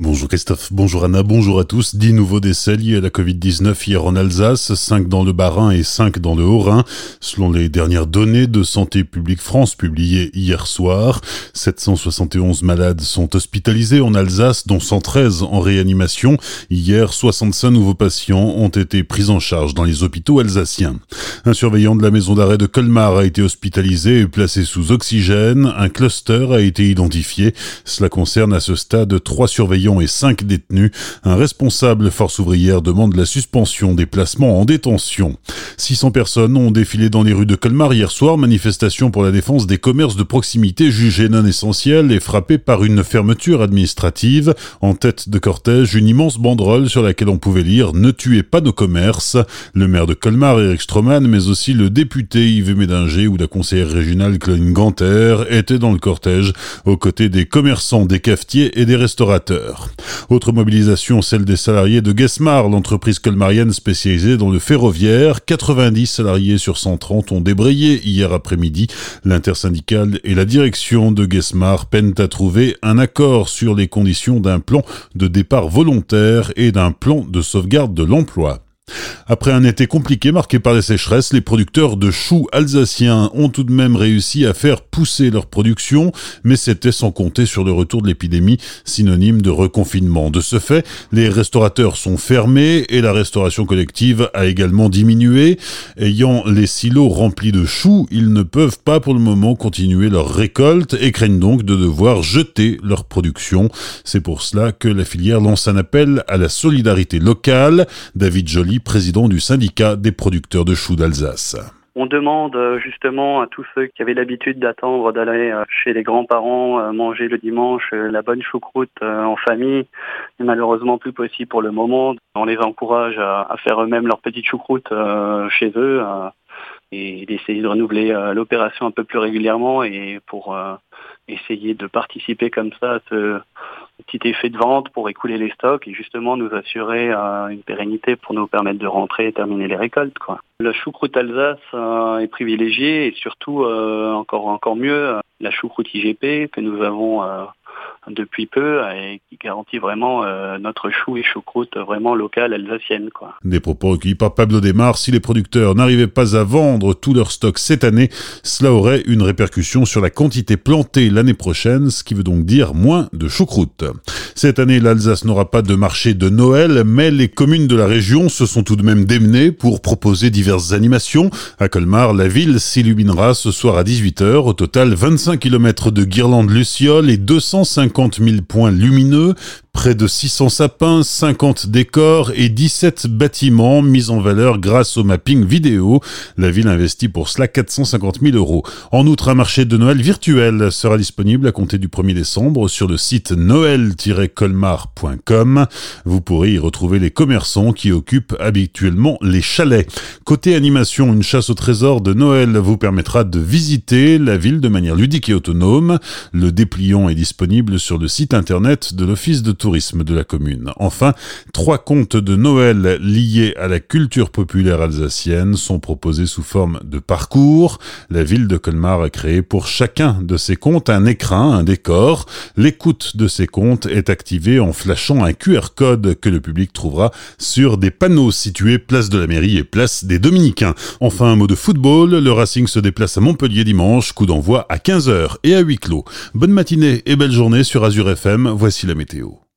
Bonjour Christophe, bonjour Anna, bonjour à tous. 10 nouveaux décès liés à la Covid-19 hier en Alsace, 5 dans le Bas-Rhin et 5 dans le Haut-Rhin. Selon les dernières données de Santé publique France publiées hier soir, 771 malades sont hospitalisés en Alsace, dont 113 en réanimation. Hier, 65 nouveaux patients ont été pris en charge dans les hôpitaux alsaciens. Un surveillant de la maison d'arrêt de Colmar a été hospitalisé et placé sous oxygène. Un cluster a été identifié. Cela concerne à ce stade trois surveillants et 5 détenus. Un responsable force ouvrière demande la suspension des placements en détention. 600 personnes ont défilé dans les rues de Colmar hier soir, manifestation pour la défense des commerces de proximité jugés non essentiels et frappés par une fermeture administrative. En tête de cortège, une immense banderole sur laquelle on pouvait lire Ne tuez pas nos commerces. Le maire de Colmar, Eric Stroman, mais aussi le député Yves Médinger ou la conseillère régionale Claudine Ganter étaient dans le cortège aux côtés des commerçants, des cafetiers et des restaurateurs. Autre mobilisation, celle des salariés de Guesmar, l'entreprise colmarienne spécialisée dans le ferroviaire. 90 salariés sur 130 ont débrayé hier après-midi. L'intersyndicale et la direction de Guesmar peinent à trouver un accord sur les conditions d'un plan de départ volontaire et d'un plan de sauvegarde de l'emploi. Après un été compliqué marqué par les sécheresses, les producteurs de choux alsaciens ont tout de même réussi à faire pousser leur production, mais c'était sans compter sur le retour de l'épidémie, synonyme de reconfinement. De ce fait, les restaurateurs sont fermés et la restauration collective a également diminué. Ayant les silos remplis de choux, ils ne peuvent pas pour le moment continuer leur récolte et craignent donc de devoir jeter leur production. C'est pour cela que la filière lance un appel à la solidarité locale. David Joly président du syndicat des producteurs de choux d'Alsace. On demande euh, justement à tous ceux qui avaient l'habitude d'attendre d'aller euh, chez les grands-parents euh, manger le dimanche la bonne choucroute en famille. Malheureusement plus possible pour le moment. On les encourage à faire eux-mêmes leur petite choucroute chez eux et d'essayer de renouveler l'opération un peu plus régulièrement et pour essayer de participer comme ça à ce petit effet de vente pour écouler les stocks et justement nous assurer euh, une pérennité pour nous permettre de rentrer et terminer les récoltes. Quoi. La choucroute Alsace euh, est privilégiée et surtout euh, encore encore mieux la choucroute IGP que nous avons depuis peu et qui garantit vraiment euh, notre chou et choucroute vraiment locale alsacienne. Quoi. Des propos recueillis par Pablo Desmar. Si les producteurs n'arrivaient pas à vendre tout leur stock cette année, cela aurait une répercussion sur la quantité plantée l'année prochaine, ce qui veut donc dire moins de choucroute. Cette année, l'Alsace n'aura pas de marché de Noël, mais les communes de la région se sont tout de même démenées pour proposer diverses animations. À Colmar, la ville s'illuminera ce soir à 18h. Au total, 25 km de guirlandes lucioles et 250 000 points lumineux près de 600 sapins, 50 décors et 17 bâtiments mis en valeur grâce au mapping vidéo. La ville investit pour cela 450 000 euros. En outre, un marché de Noël virtuel sera disponible à compter du 1er décembre sur le site noël-colmar.com. Vous pourrez y retrouver les commerçants qui occupent habituellement les chalets. Côté animation, une chasse au trésor de Noël vous permettra de visiter la ville de manière ludique et autonome. Le dépliant est disponible sur le site internet de l'Office de Enfin, trois contes de Noël liés à la culture populaire alsacienne sont proposés sous forme de parcours. La ville de Colmar a créé pour chacun de ces contes un écrin, un décor. L'écoute de ces contes est activée en flashant un QR code que le public trouvera sur des panneaux situés place de la mairie et place des Dominicains. Enfin, un mot de football, le Racing se déplace à Montpellier dimanche, coup d'envoi à 15h et à huis clos. Bonne matinée et belle journée sur Azure FM, voici la météo.